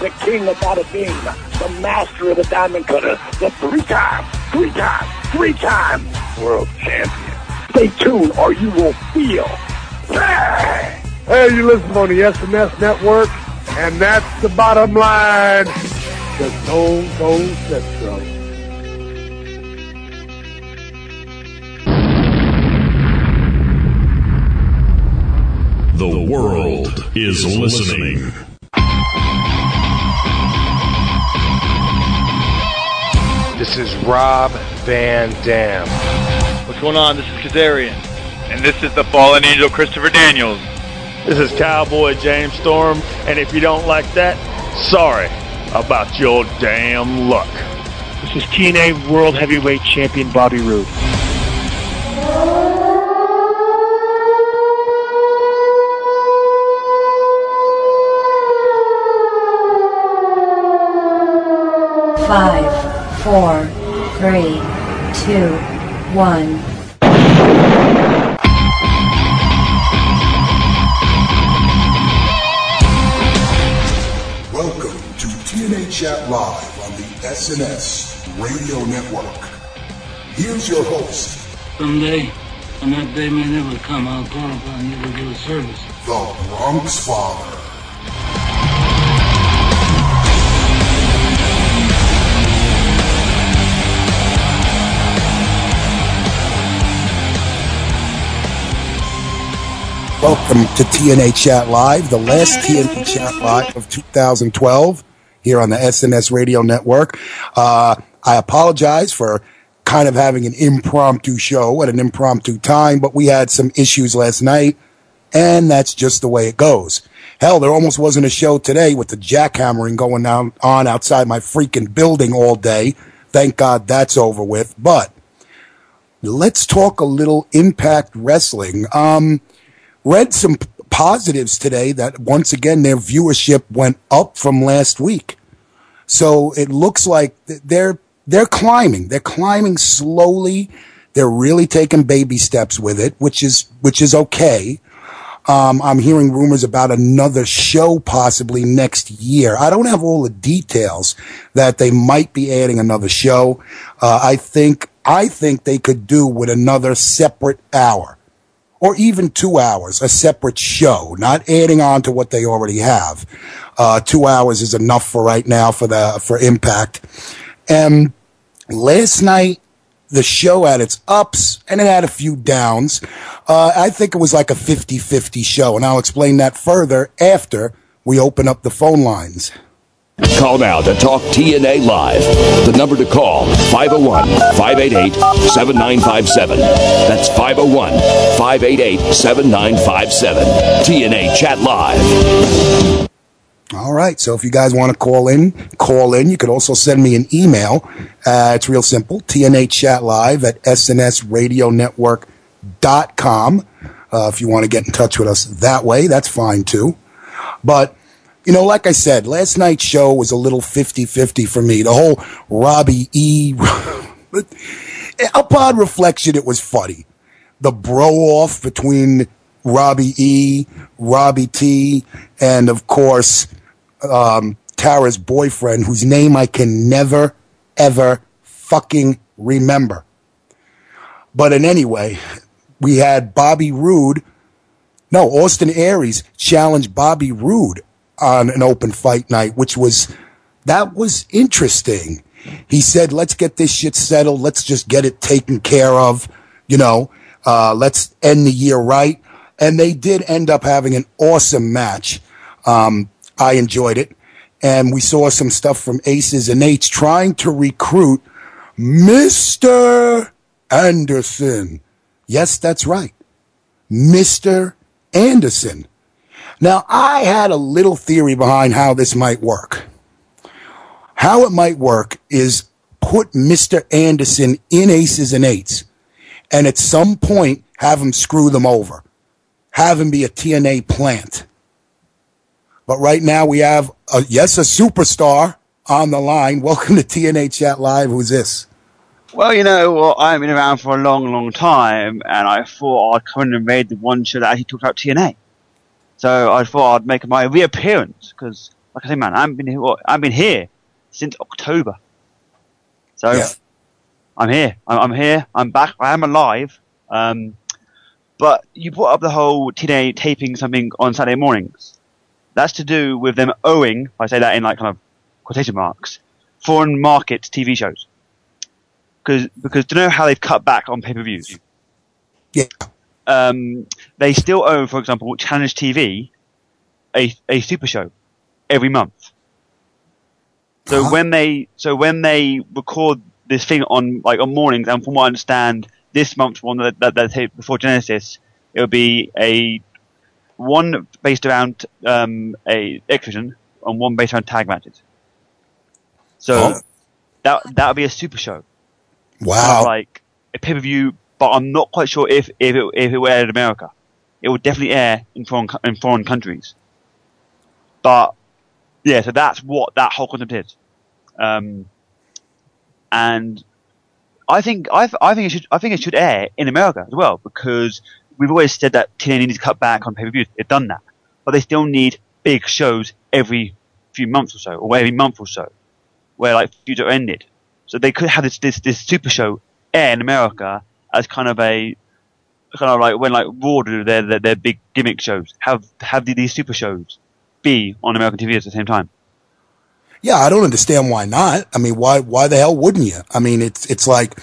the king of bada bing, the master of the diamond cutter, the three-time, three-time, three-time world champion. Stay tuned or you will feel. Bang! Hey, you listen on the SNS network, and that's the bottom line. The Stone Cold Central. The world is listening. This is Rob Van Dam. What's going on? This is Kazarian. And this is the fallen angel Christopher Daniels. This is Cowboy James Storm, and if you don't like that, sorry about your damn luck. This is TNA World Heavyweight Champion Bobby Roode. Five, four, three, two, one. Welcome to TNA Chat Live on the SNS Radio Network. Here's your host, Someday, when that day may never come, I'll call upon you to do a service. the Bronx Father. Welcome to TNA Chat Live, the last TNA Chat Live of 2012 here on the SNS Radio Network. Uh, I apologize for kind of having an impromptu show at an impromptu time, but we had some issues last night, and that's just the way it goes. Hell, there almost wasn't a show today with the jackhammering going on, on outside my freaking building all day. Thank God that's over with. But let's talk a little Impact Wrestling. Um, read some positives today that once again their viewership went up from last week. So it looks like they're they're climbing. They're climbing slowly. They're really taking baby steps with it, which is which is okay. Um, I'm hearing rumors about another show possibly next year. I don't have all the details that they might be adding another show. Uh, I think I think they could do with another separate hour or even two hours, a separate show, not adding on to what they already have. Uh, two hours is enough for right now for the, for impact. And last night, the show had its ups and it had a few downs. Uh, I think it was like a 50-50 show and I'll explain that further after we open up the phone lines. Call now to talk TNA live. The number to call 501 588 7957. That's 501 588 7957. TNA Chat Live. All right. So if you guys want to call in, call in. You could also send me an email. Uh, it's real simple. TNA chat live at snsradionetwork.com. Uh, if you want to get in touch with us that way, that's fine too. But, you know, like I said, last night's show was a little 50-50 for me. The whole Robbie E. upon reflection, it was funny. The bro off between Robbie E, Robbie T, and of course, um, Tara's boyfriend, whose name I can never, ever fucking remember. But in any way, we had Bobby Roode. No, Austin Aries challenged Bobby Roode on an open fight night, which was, that was interesting. He said, let's get this shit settled. Let's just get it taken care of. You know, uh, let's end the year right. And they did end up having an awesome match. Um, I enjoyed it. And we saw some stuff from Aces and Eights trying to recruit Mr. Anderson. Yes, that's right. Mr. Anderson. Now, I had a little theory behind how this might work. How it might work is put Mr. Anderson in aces and eights, and at some point have him screw them over, have him be a TNA plant. But right now we have, a, yes, a superstar on the line. Welcome to TNA Chat Live. Who's this? Well, you know, well, I've been around for a long, long time, and I thought I'd come and made the one show that actually talked about TNA. So I thought I'd make my reappearance because, like I say, man, I've been here. Well, I've been here since October. So yeah. I'm here. I'm, I'm, here. I'm back. I am alive. Um, but you brought up the whole TNA taping something on Saturday mornings. That's to do with them owing, I say that in like kind of quotation marks, foreign market TV shows because because to know how they've cut back on pay per views. Yeah. Um, they still own, for example, Challenge TV, a a super show, every month. So uh-huh. when they so when they record this thing on like on mornings, and from what I understand, this month's one that that, that taped before Genesis, it will be a one based around um, a X-Division and one based around tag matches. So oh. that that would be a super show. Wow. like a pay per view, but I'm not quite sure if if it if it were aired in America. It would definitely air in foreign in foreign countries. But yeah, so that's what that whole concept is. Um, and I think I, I think it should I think it should air in America as well because we've always said that TNA needs to cut back on pay per views. They've done that, but they still need big shows every few months or so, or every month or so, where like Feud ended. So they could have this, this, this super show air in America as kind of a, kind of like when like Raw do their, their, their big gimmick shows, have, have these super shows be on American TV at the same time. Yeah, I don't understand why not. I mean, why, why the hell wouldn't you? I mean, it's, it's like,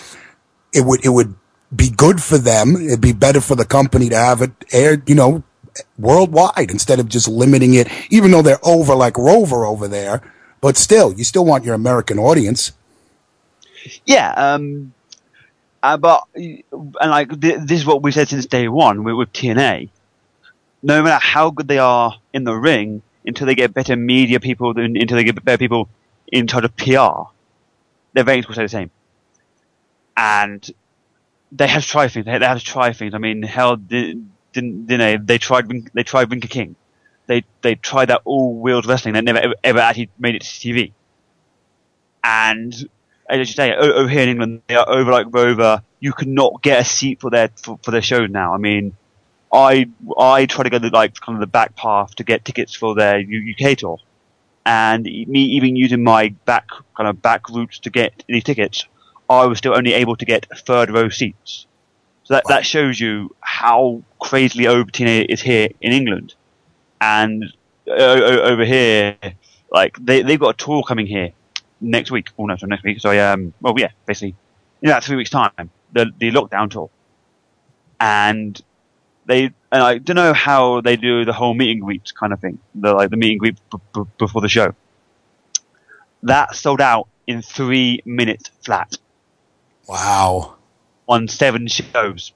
it would, it would be good for them. It'd be better for the company to have it aired, you know, worldwide instead of just limiting it, even though they're over like Rover over there. But still, you still want your American audience. Yeah, um, uh, but and like th- this is what we've said since day one with, with TNA. No matter how good they are in the ring, until they get better media people, until they get better people in charge of PR, their ratings will stay the same. And they have to try things. They have to try things. I mean, hell, didn't, didn't they? They tried. They tried Ring King. They they tried that all wheels wrestling They never ever, ever actually made it to TV. And as you say, over here in England, they are over like Rover. You cannot get a seat for their for, for their shows now. I mean, I I try to go the like kind of the back path to get tickets for their UK tour, and me even using my back kind of back routes to get these tickets, I was still only able to get third row seats. So that that shows you how crazily over TNA is here in England, and uh, over here, like they they've got a tour coming here next week. Oh no, so next week. So um, well, yeah, basically in about three weeks' time, the the lockdown tour, and they and I don't know how they do the whole meet and greet kind of thing, the like the meet and greet b- b- before the show. That sold out in three minutes flat. Wow. On seven shows.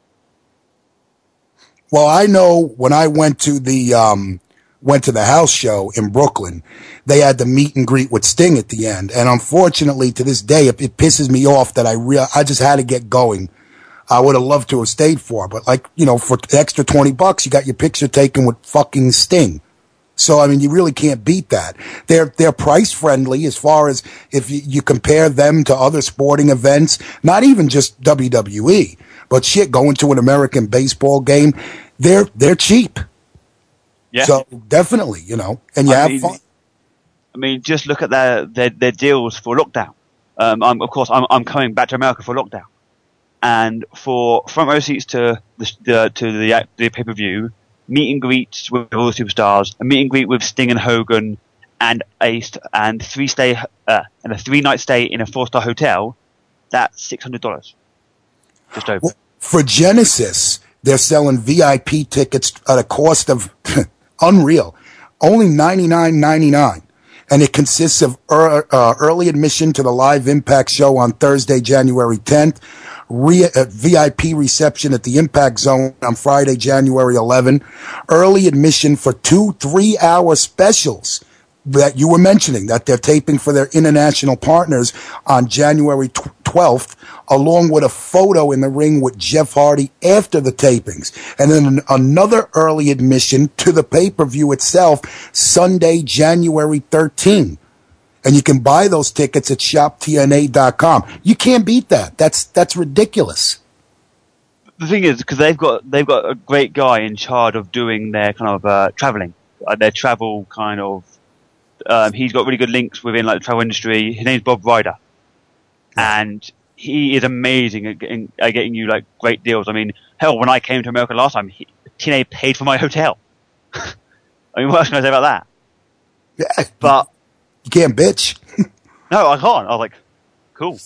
Well, I know when I went to the um, went to the house show in Brooklyn, they had the meet and greet with Sting at the end. And unfortunately, to this day, it, it pisses me off that I real I just had to get going. I would have loved to have stayed for, but like, you know, for extra 20 bucks, you got your picture taken with fucking Sting. So, I mean, you really can't beat that. They're, they're price friendly as far as if you, you compare them to other sporting events, not even just WWE, but shit, going to an American baseball game, they're, they're cheap. Yeah. So definitely, you know, and you I have mean, fun. I mean, just look at their their, their deals for lockdown. Um, I'm, of course, I'm, I'm coming back to America for lockdown, and for front row seats to the, the to the the pay per view, meet and greets with all the superstars, a meet and greet with Sting and Hogan, and a and three stay uh, and a three night stay in a four star hotel. That's six hundred dollars, just over. Well, for Genesis, they're selling VIP tickets at a cost of unreal. Only ninety nine ninety nine, and it consists of er, uh, early admission to the live Impact show on Thursday, January tenth. Re- uh, VIP reception at the Impact Zone on Friday, January 11. Early admission for two three hour specials that you were mentioning that they're taping for their international partners on January 12th, along with a photo in the ring with Jeff Hardy after the tapings. And then an- another early admission to the pay per view itself, Sunday, January 13th. And you can buy those tickets at shoptna.com. You can't beat that. That's, that's ridiculous. The thing is, because they've got they've got a great guy in charge of doing their kind of uh, traveling, uh, their travel kind of. Um, he's got really good links within like the travel industry. His name's Bob Ryder, and he is amazing at getting, at getting you like great deals. I mean, hell, when I came to America last time, he, TNA paid for my hotel. I mean, what else can I say about that? Yeah, but you can't bitch. no, I can't. I was like, cool.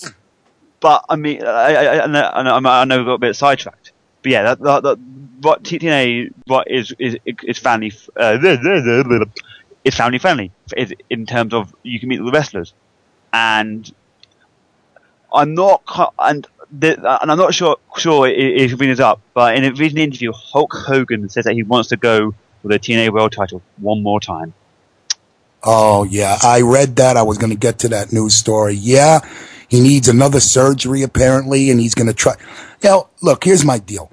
But I mean, I, I, I, know, I know I know we got a bit sidetracked. But yeah, that, that, that, what TNA what is is is family uh, is family friendly in terms of you can meet the wrestlers, and I'm not and the, and I'm not sure sure if he brings up, but in a recent interview, Hulk Hogan says that he wants to go for the TNA World Title one more time. Oh yeah, I read that. I was going to get to that news story. Yeah, he needs another surgery apparently, and he's going to try. Now, look, here's my deal.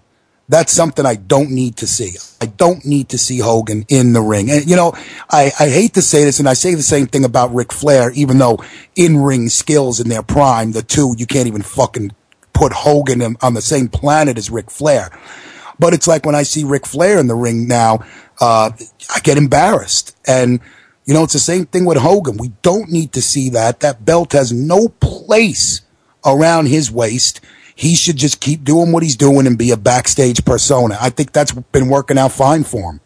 That's something I don't need to see. I don't need to see Hogan in the ring. And you know, I, I hate to say this, and I say the same thing about Ric Flair, even though in ring skills in their prime, the two you can't even fucking put Hogan in, on the same planet as Ric Flair. But it's like when I see Ric Flair in the ring now, uh, I get embarrassed. And you know, it's the same thing with Hogan. We don't need to see that. That belt has no place around his waist. He should just keep doing what he's doing and be a backstage persona. I think that's been working out fine for him.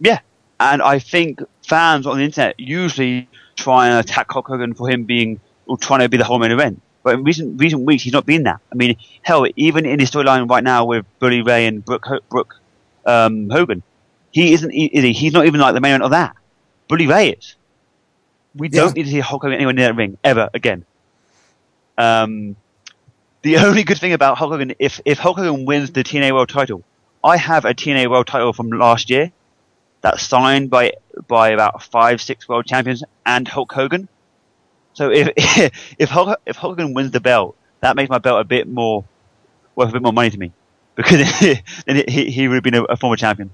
Yeah, and I think fans on the internet usually try and attack Hulk Hogan for him being or trying to be the whole main event. But in recent recent weeks, he's not been that. I mean, hell, even in his storyline right now with Bully Ray and Brooke, Ho- Brooke um, Hogan, he isn't. Is he? He's not even like the main event of that. Bully Ray is. We don't need to see Hulk Hogan anywhere near that ring ever again. Um, the only good thing about Hulk Hogan, if if Hulk Hogan wins the TNA World Title, I have a TNA World Title from last year that's signed by by about five, six world champions and Hulk Hogan. So if if Hulk, if Hulk Hogan wins the belt, that makes my belt a bit more worth a bit more money to me because he he would have been a, a former champion.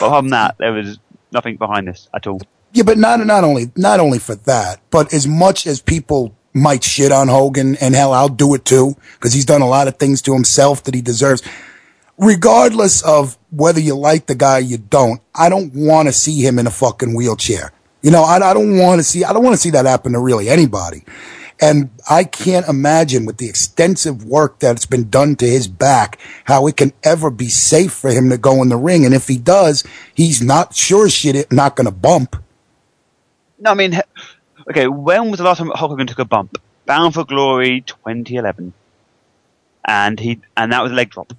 But apart from that, there was nothing behind this at all. Yeah, but not not only not only for that, but as much as people might shit on Hogan, and hell, I'll do it too because he's done a lot of things to himself that he deserves. Regardless of whether you like the guy or you don't, I don't want to see him in a fucking wheelchair. You know, I, I don't want to see I don't want to see that happen to really anybody. And I can't imagine with the extensive work that's been done to his back, how it can ever be safe for him to go in the ring. And if he does, he's not sure shit not going to bump. No, I mean, okay, when was the last time Hulk Hogan took a bump? Bound for Glory 2011. And he, and that was a leg drop.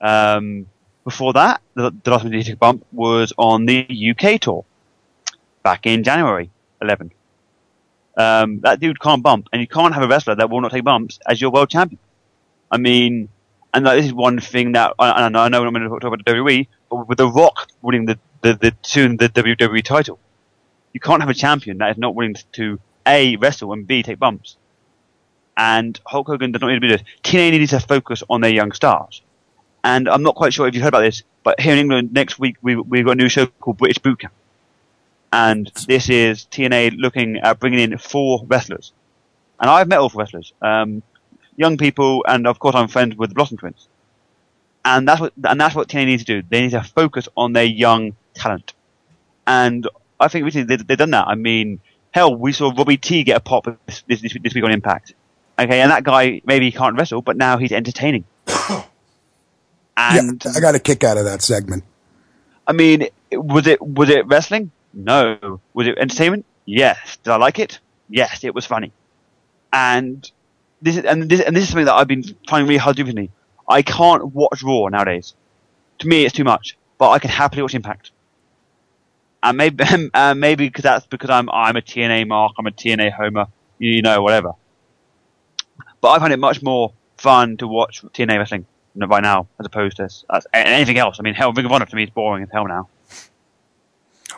Um, before that, the, the last time he took a bump was on the UK tour. Back in January 11. Um, that dude can't bump, and you can't have a wrestler that will not take bumps as your world champion. I mean, and this is one thing that I, I know I'm going to talk about the WWE, but with The Rock winning the the, the soon the WWE title, you can't have a champion that is not willing to a wrestle and b take bumps. And Hulk Hogan does not need to be this. TNA needs to focus on their young stars. And I'm not quite sure if you've heard about this, but here in England next week we we've got a new show called British Boot Camp and this is TNA looking at bringing in four wrestlers. And I've met all four wrestlers, um, young people, and of course I'm friends with the Blossom Twins. And that's what and that's what TNA needs to do. They need to focus on their young talent. And I think recently they, they've done that. I mean, hell, we saw Robbie T get a pop this, this, this week on Impact. Okay, and that guy maybe he can't wrestle, but now he's entertaining. And yeah, I got a kick out of that segment. I mean, was it was it wrestling? No. Was it entertainment? Yes. Did I like it? Yes. It was funny. And this is and this and this is something that I've been finding really hard to do recently. I can't watch Raw nowadays. To me, it's too much. But I can happily watch Impact. And maybe uh, maybe because that's because I'm I'm a TNA mark, I'm a TNA homer, you know, whatever. But I find it much more fun to watch TNA wrestling right now as opposed to uh, anything else. I mean, hell, Ring of Honor to me is boring as hell now.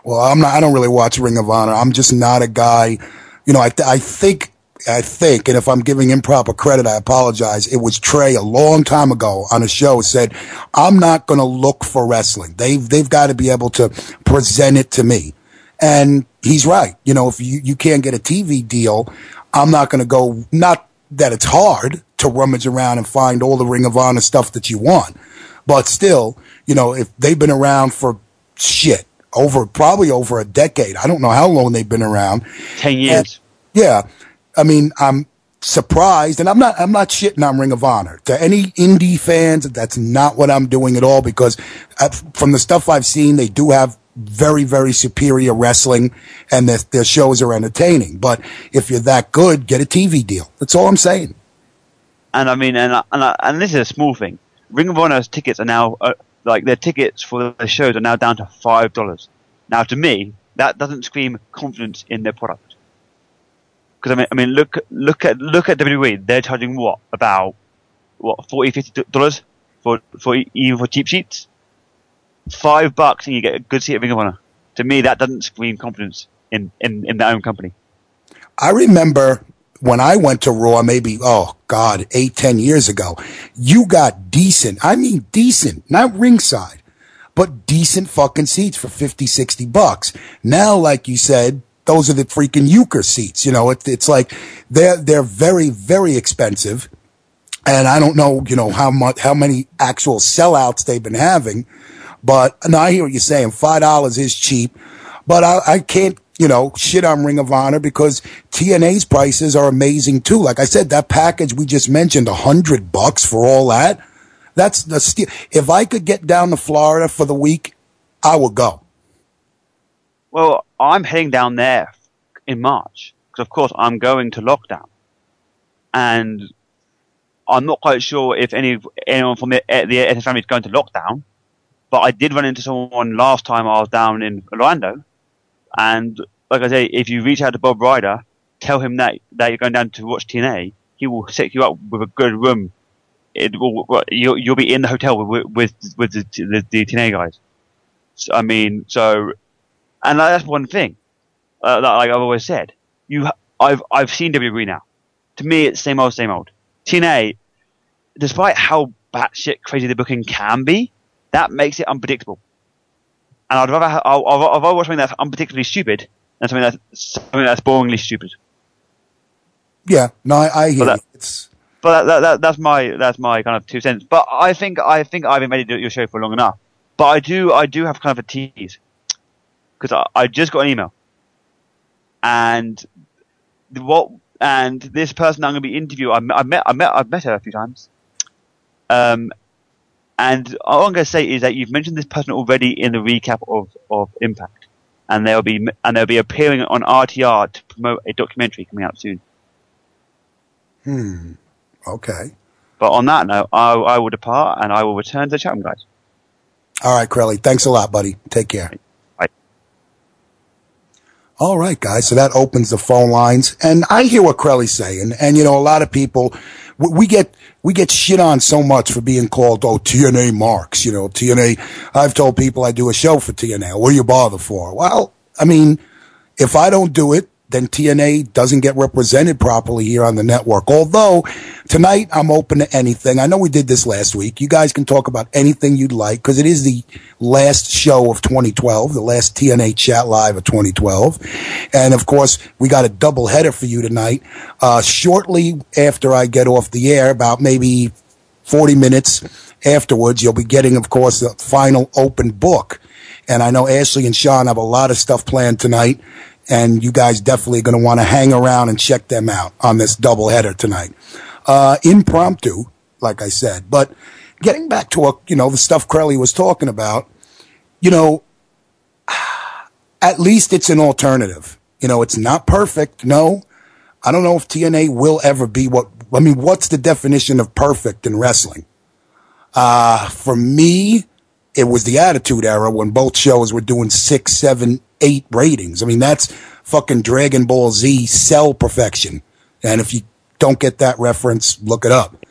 Well, I'm not. I don't really watch Ring of Honor. I'm just not a guy. You know, I th- I think I think, and if I'm giving improper credit, I apologize. It was Trey a long time ago on a show said, "I'm not going to look for wrestling. They've they've got to be able to present it to me." And he's right. You know, if you you can't get a TV deal, I'm not going to go. Not that it's hard to rummage around and find all the Ring of Honor stuff that you want, but still, you know, if they've been around for shit over probably over a decade, I don't know how long they've been around. Ten years. And, yeah. I mean, I'm surprised, and I'm not, I'm not shitting on Ring of Honor. To any indie fans, that's not what I'm doing at all because uh, from the stuff I've seen, they do have very, very superior wrestling and their, their shows are entertaining. But if you're that good, get a TV deal. That's all I'm saying. And I mean, and and, and this is a small thing. Ring of Honor's tickets are now uh, like their tickets for the shows are now down to five dollars. Now, to me, that doesn't scream confidence in their product. Because I mean, I mean, look, look at look at WWE. They're charging what about what 40 50 dollars for for even for cheap seats. Five bucks and you get a good seat at Ring of Honor. To me, that doesn't scream confidence in in in their own company. I remember when I went to Raw, maybe, oh God, eight, ten years ago, you got decent, I mean decent, not ringside, but decent fucking seats for 50, 60 bucks. Now, like you said, those are the freaking euchre seats. You know, it, it's like they're, they're very, very expensive. And I don't know, you know, how much, how many actual sellouts they've been having. But now I hear what you're saying. $5 is cheap, but I, I can't you know, shit on Ring of Honor because TNA's prices are amazing too. Like I said, that package we just mentioned, a hundred bucks for all that. That's the. If I could get down to Florida for the week, I would go. Well, I'm heading down there in March because, of course, I'm going to lockdown, and I'm not quite sure if any anyone from the the family is going to lockdown. But I did run into someone last time I was down in Orlando and like I say, if you reach out to Bob Ryder, tell him that, that you're going down to watch TNA, he will set you up with a good room. It will, you'll, you'll be in the hotel with, with, with the, the, the TNA guys. So, I mean, so, and that's one thing, uh, like I've always said, you, I've, I've seen WWE now. To me, it's same old, same old. TNA, despite how batshit crazy the booking can be, that makes it unpredictable and I'd rather I'd, I'd rather watch something that's unparticularly stupid than something that's something that's boringly stupid. Yeah, no, I, I hear but that, it's. But that, that, that, that's my that's my kind of two cents. But I think I think I've been ready your show for long enough. But I do I do have kind of a tease because I, I just got an email, and what and this person I'm going to be interviewing, I, I met I met I've met her a few times. Um, and all I'm going to say is that you've mentioned this person already in the recap of, of Impact, and they'll be and they'll be appearing on RTR to promote a documentary coming out soon. Hmm. Okay. But on that note, I, I will depart and I will return to the chat room, guys. All right, Crelly. Thanks a lot, buddy. Take care. All right, guys. So that opens the phone lines, and I hear what Crelly's saying, and you know, a lot of people we get we get shit on so much for being called oh TNA marks. You know TNA. I've told people I do a show for TNA. What do you bother for? Well, I mean, if I don't do it, then TNA doesn't get represented properly here on the network. Although tonight I'm open to anything. I know we did this last week. You guys can talk about anything you'd like because it is the last show of 2012, the last TNA chat live of 2012. And of course, we got a double header for you tonight. Uh, shortly after I get off the air, about maybe 40 minutes afterwards, you'll be getting, of course, the final open book. And I know Ashley and Sean have a lot of stuff planned tonight and you guys definitely going to want to hang around and check them out on this doubleheader tonight. Uh, impromptu, like I said, but getting back to what, you know, the stuff Crelly was talking about, you know, at least it's an alternative. You know, it's not perfect. No, I don't know if TNA will ever be what, I mean, what's the definition of perfect in wrestling? Uh, for me, it was the Attitude Era when both shows were doing six, seven, eight ratings. I mean, that's fucking Dragon Ball Z cell perfection. And if you don't get that reference, look it up.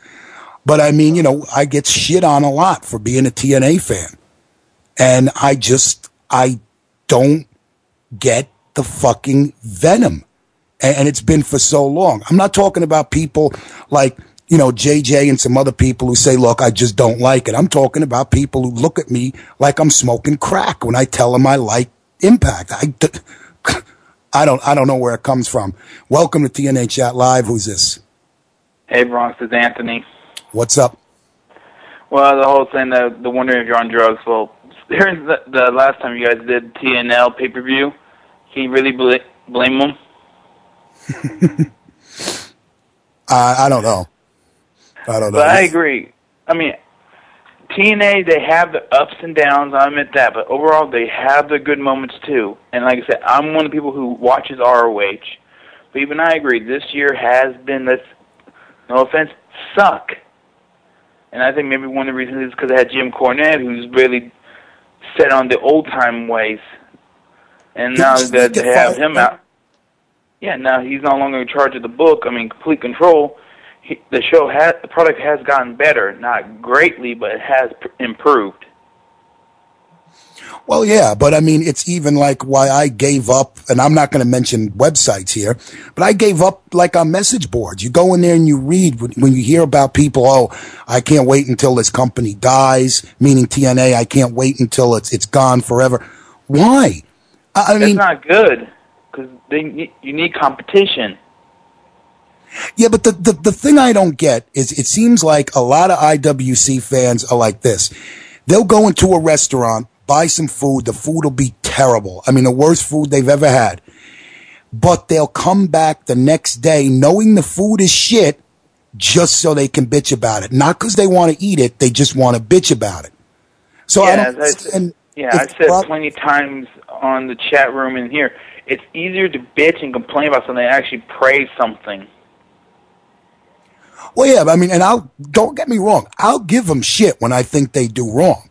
But I mean, you know, I get shit on a lot for being a TNA fan. And I just, I don't get the fucking venom. And, it's been for so long. I'm not talking about people like, you know, JJ and some other people who say, look, I just don't like it. I'm talking about people who look at me like I'm smoking crack when I tell them I like impact. I, I don't, I don't know where it comes from. Welcome to TNA Chat Live. Who's this? Hey, Bronx, it's Anthony. What's up? Well, the whole thing, the, the wondering if you're on drugs. Well, here's the, the last time you guys did TNL pay per view. Can you really bl- blame them? I, I don't know. I don't know. But I agree. I mean, TNA, they have the ups and downs, I admit that, but overall, they have their good moments too. And like I said, I'm one of the people who watches ROH. But even I agree, this year has been, this, no offense, suck. And I think maybe one of the reasons is because it had Jim Cornette, who's really set on the old time ways. And now that they have him out, yeah, now he's no longer in charge of the book. I mean, complete control. He, the show has the product has gotten better, not greatly, but it has improved. Well, yeah, but I mean, it's even like why I gave up, and I'm not going to mention websites here, but I gave up like on message boards. You go in there and you read when, you hear about people, oh, I can't wait until this company dies, meaning TNA, I can't wait until it's, it's gone forever. Why? I, I mean, it's not good because they you need competition. Yeah, but the, the, the thing I don't get is it seems like a lot of IWC fans are like this. They'll go into a restaurant, buy some food. The food will be terrible. I mean, the worst food they've ever had. But they'll come back the next day knowing the food is shit just so they can bitch about it. Not because they want to eat it. They just want to bitch about it. So I don't, yeah, I said plenty times on the chat room in here. It's easier to bitch and complain about something than actually praise something. Well, yeah, I mean, and I'll, don't get me wrong. I'll give them shit when I think they do wrong.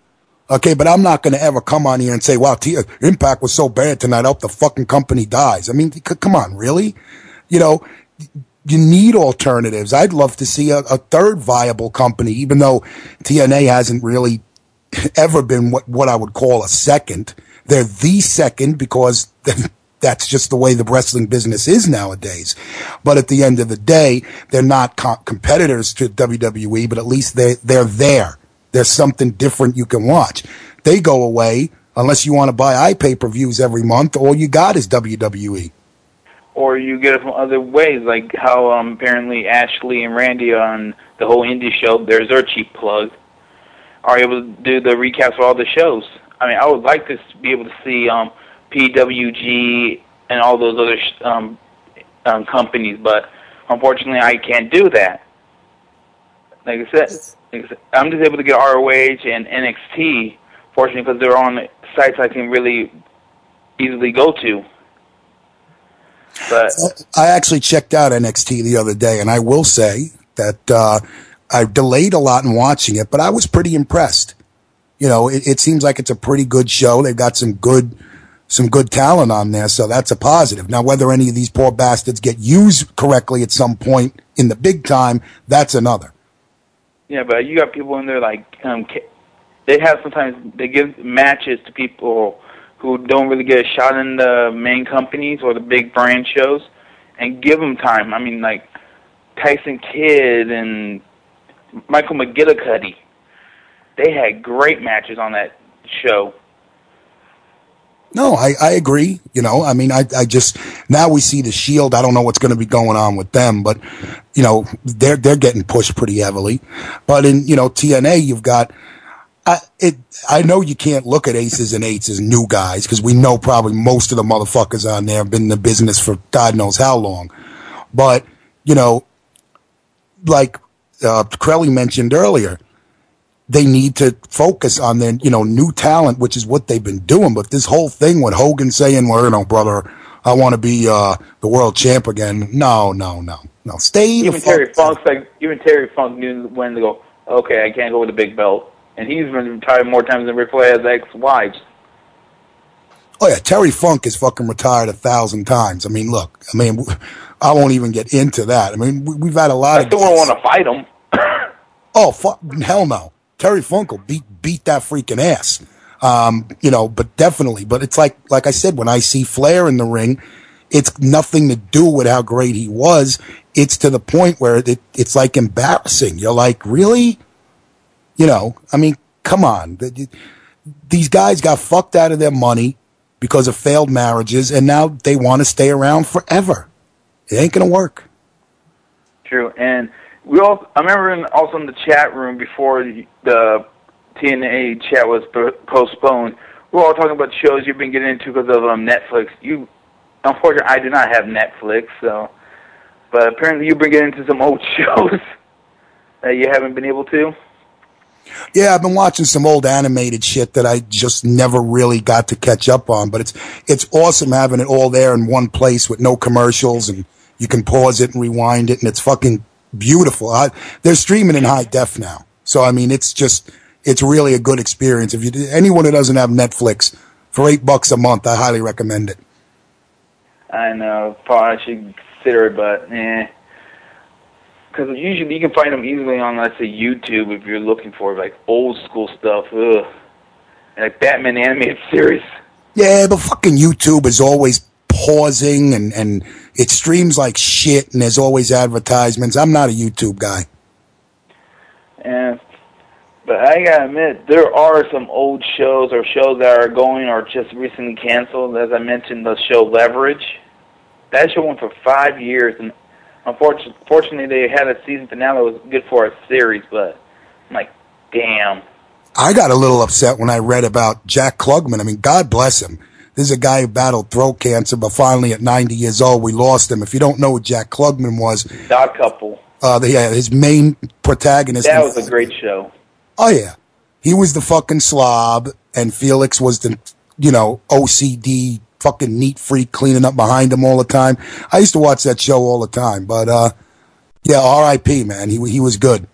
Okay, but I'm not going to ever come on here and say, wow, T- uh, Impact was so bad tonight. I hope the fucking company dies. I mean, c- come on, really? You know, you need alternatives. I'd love to see a, a third viable company, even though TNA hasn't really ever been what, what I would call a second. They're the second because that's just the way the wrestling business is nowadays. But at the end of the day, they're not co- competitors to WWE, but at least they they're there. There's something different you can watch. They go away unless you want to buy iPay per views every month. All you got is WWE. Or you get it from other ways, like how um, apparently Ashley and Randy on the whole indie show, there's their cheap plug, are able to do the recaps of all the shows. I mean, I would like to be able to see um, PWG and all those other sh- um, um, companies, but unfortunately, I can't do that. Like I said, like I said, I'm just able to get ROH and NXT, fortunately, because they're on sites I can really easily go to. But I actually checked out NXT the other day, and I will say that uh, I delayed a lot in watching it, but I was pretty impressed. You know, it, it seems like it's a pretty good show. They've got some good some good talent on there, so that's a positive. Now, whether any of these poor bastards get used correctly at some point in the big time, that's another. Yeah, but you got people in there like um, they have sometimes they give matches to people who don't really get a shot in the main companies or the big brand shows, and give them time. I mean, like Tyson Kidd and Michael McGillicutty, they had great matches on that show. No, I, I agree. You know, I mean, I, I just, now we see the shield. I don't know what's going to be going on with them, but, you know, they're, they're getting pushed pretty heavily. But in, you know, TNA, you've got, I, it, I know you can't look at aces and eights as new guys because we know probably most of the motherfuckers on there have been in the business for God knows how long. But, you know, like, uh, Crelly mentioned earlier, they need to focus on their, you know, new talent, which is what they've been doing. But this whole thing with Hogan saying, well, you know, brother, I want to be, uh, the world champ again. No, no, no, no. Stay Even Terry Funk's like even Terry Funk knew when to go. Okay, I can't go with the big belt, and he's been retired more times than Ric Flair has ex-wives. Oh yeah, Terry Funk is fucking retired a thousand times. I mean, look, I mean, I won't even get into that. I mean, we, we've had a lot I of. still don't want to fight him. Oh fuck, hell no. Terry Funk will beat beat that freaking ass. Um, you know, but definitely. But it's like, like I said, when I see Flair in the ring, it's nothing to do with how great he was. It's to the point where it, it's like embarrassing. You're like, really? You know, I mean, come on. These guys got fucked out of their money because of failed marriages, and now they want to stay around forever. It ain't gonna work. True, and we all. I remember in, also in the chat room before the, the TNA chat was postponed. We are all talking about shows you've been getting into because of um, Netflix. You, unfortunately, I do not have Netflix, so. But apparently, you've been getting into some old shows that you haven't been able to. Yeah, I've been watching some old animated shit that I just never really got to catch up on, but it's it's awesome having it all there in one place with no commercials and you can pause it and rewind it and it's fucking beautiful. I, they're streaming in high def now. So I mean, it's just it's really a good experience. If you anyone who doesn't have Netflix for 8 bucks a month, I highly recommend it. I know, probably should consider it, but eh because usually you can find them easily on, let's say, YouTube if you're looking for like old school stuff. Ugh. Like Batman animated series. Yeah, but fucking YouTube is always pausing and, and it streams like shit and there's always advertisements. I'm not a YouTube guy. Yeah. But I gotta admit, there are some old shows or shows that are going or just recently canceled. As I mentioned, the show Leverage. That show went for five years and Unfortunately, they had a season finale that was good for a series, but I'm like, damn. I got a little upset when I read about Jack Klugman. I mean, God bless him. This is a guy who battled throat cancer, but finally at 90 years old, we lost him. If you don't know who Jack Klugman was, Odd Couple. Uh, the, yeah, his main protagonist. That was a great show. Oh yeah, he was the fucking slob, and Felix was the, you know, OCD fucking neat freak cleaning up behind him all the time. I used to watch that show all the time, but uh, yeah, R.I.P. Man, he he was good.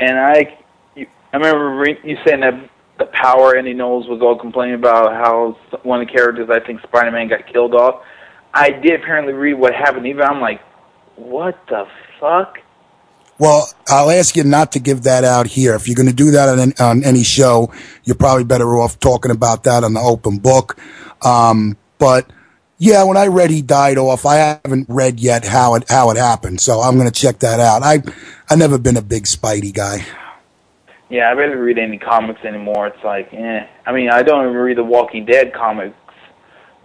And I, I remember you saying that the Power Eddie Knowles was all complaining about how one of the characters, I think Spider-Man, got killed off. I did apparently read what happened. Even I'm like, what the fuck? Well, I'll ask you not to give that out here. If you're going to do that on, on any show, you're probably better off talking about that on the open book. Um, but yeah, when I read he died off, I haven't read yet how it how it happened, so I'm going to check that out. I I never been a big Spidey guy. Yeah, I barely read any comics anymore. It's like, eh. I mean, I don't even read the Walking Dead comics,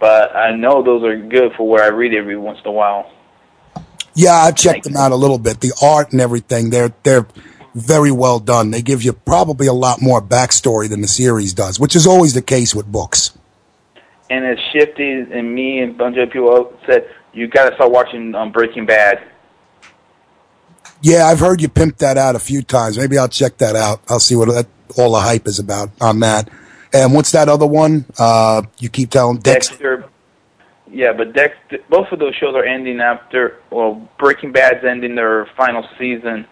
but I know those are good for where I read every once in a while. Yeah, I've checked them out a little bit. The art and everything, they're they're very well done. They give you probably a lot more backstory than the series does, which is always the case with books and as Shifty and me and a bunch of people said, you got to start watching um, Breaking Bad. Yeah, I've heard you pimp that out a few times. Maybe I'll check that out. I'll see what that, all the hype is about on that. And what's that other one? Uh, you keep telling Dexter. Dexter. Yeah, but Dexter. Both of those shows are ending after. Well, Breaking Bad's ending their final season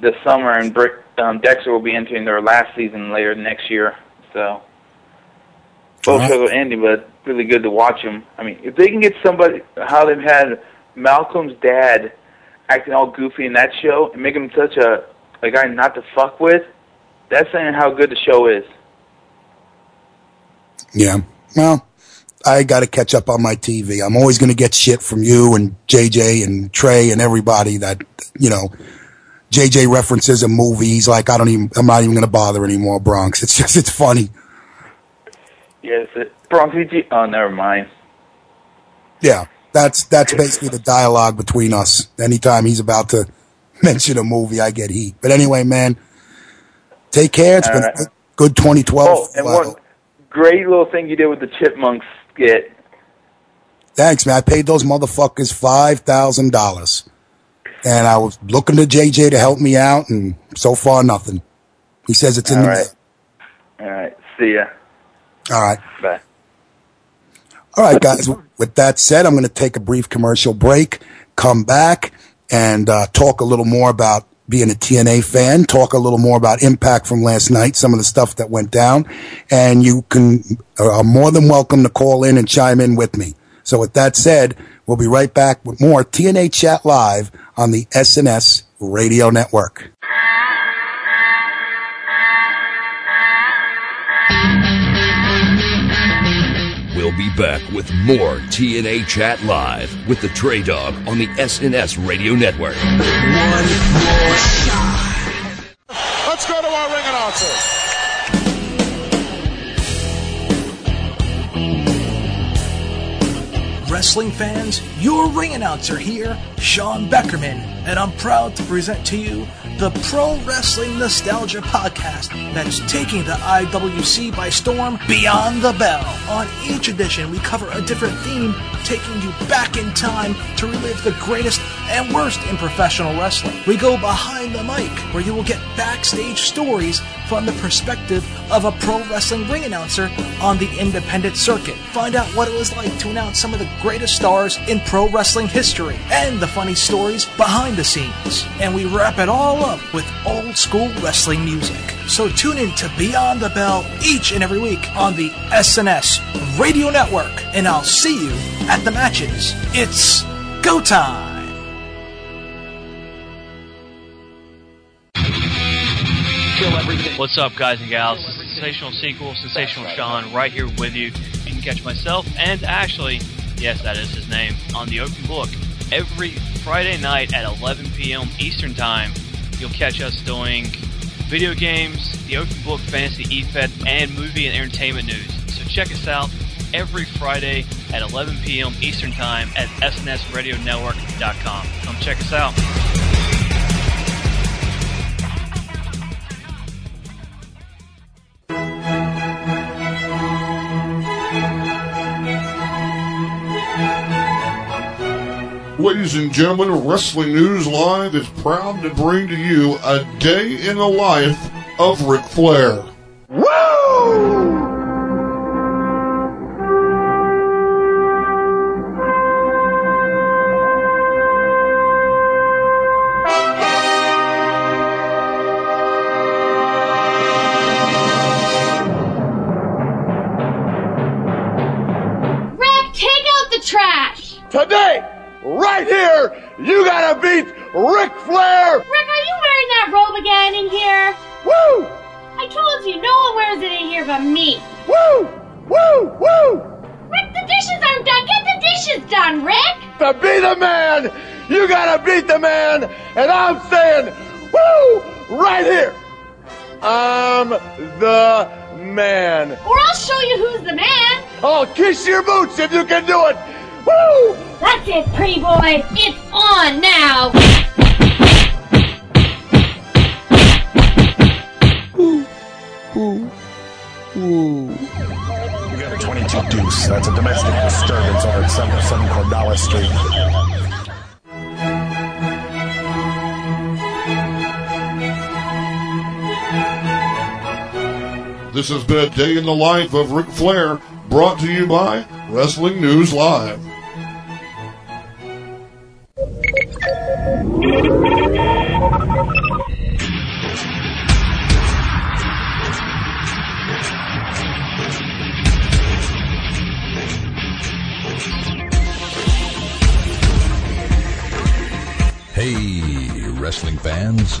this summer, and um, Dexter will be entering their last season later next year. So both right. shows are ending, but really good to watch them. I mean, if they can get somebody, how they've had Malcolm's dad acting all goofy in that show and make him such a a guy not to fuck with, that's saying how good the show is. Yeah. Well, I got to catch up on my TV. I'm always going to get shit from you and JJ and Trey and everybody that, you know, JJ references a movie. He's like, I don't even, I'm not even going to bother anymore, Bronx. It's just, it's funny. Yes, it, Bronx. Oh, never mind. Yeah, that's that's basically the dialogue between us. Anytime he's about to mention a movie, I get heat. But anyway, man, take care. It's All been right. a good 2012. Oh, and one great little thing you did with the Chipmunks skit. Thanks, man. I paid those motherfuckers five thousand dollars, and I was looking to JJ to help me out, and so far nothing. He says it's in All the. Right. All right. See ya. All right. Bye. All right, guys. With that said, I'm going to take a brief commercial break, come back, and uh, talk a little more about being a TNA fan, talk a little more about Impact from last night, some of the stuff that went down, and you can uh, are more than welcome to call in and chime in with me. So with that said, we'll be right back with more TNA Chat Live on the SNS Radio Network. Be back with more TNA Chat Live with the Trey Dog on the SNS Radio Network. One more shot. Let's go to our ring announcer. Wrestling fans, your ring announcer here, Sean Beckerman, and I'm proud to present to you the Pro Wrestling Nostalgia Podcast that's taking the IWC by storm beyond the bell. On each edition, we cover a different theme, taking you back in time to relive the greatest and worst in professional wrestling. We go behind the mic, where you will get backstage stories from the perspective of a pro wrestling ring announcer on the independent circuit. Find out what it was like to announce some of the greatest stars in pro wrestling history and the funny stories behind the scenes. And we wrap it all up with old school wrestling music. So tune in to Beyond the Bell each and every week on the SNS Radio Network, and I'll see you at the matches. It's go time! What's up, guys and gals? Sensational Sequel, Sensational Sean, right here with you. You can catch myself and Ashley, yes, that is his name, on the Open Book every Friday night at 11 p.m. Eastern Time. You'll catch us doing video games, the Open Book Fantasy E-Fed, and movie and entertainment news. So check us out every Friday at 11 p.m. Eastern Time at SNSRadioNetwork.com. Come check us out. Ladies and gentlemen, Wrestling News Live is proud to bring to you a day in the life of Ric Flair. I'll your boots if you can do it. Woo! That's it, pretty boy. It's on now. Ooh. Ooh. We got a 22 deuce. That's a domestic disturbance over at 707 Cordalis Street. This has been a day in the life of Ric Flair, brought to you by Wrestling News Live. Hey, wrestling fans.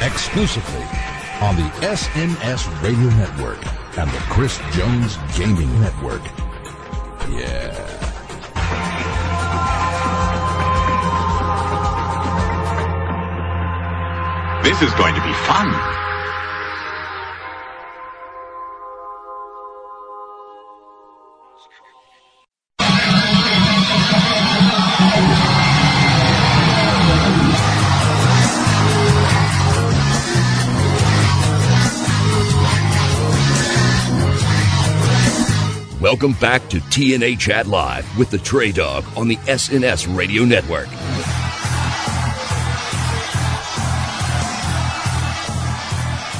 Exclusively on the SNS Radio Network and the Chris Jones Gaming Network. Yeah. This is going to be fun. Welcome back to TNA Chat Live with the Trey Dog on the SNS Radio Network.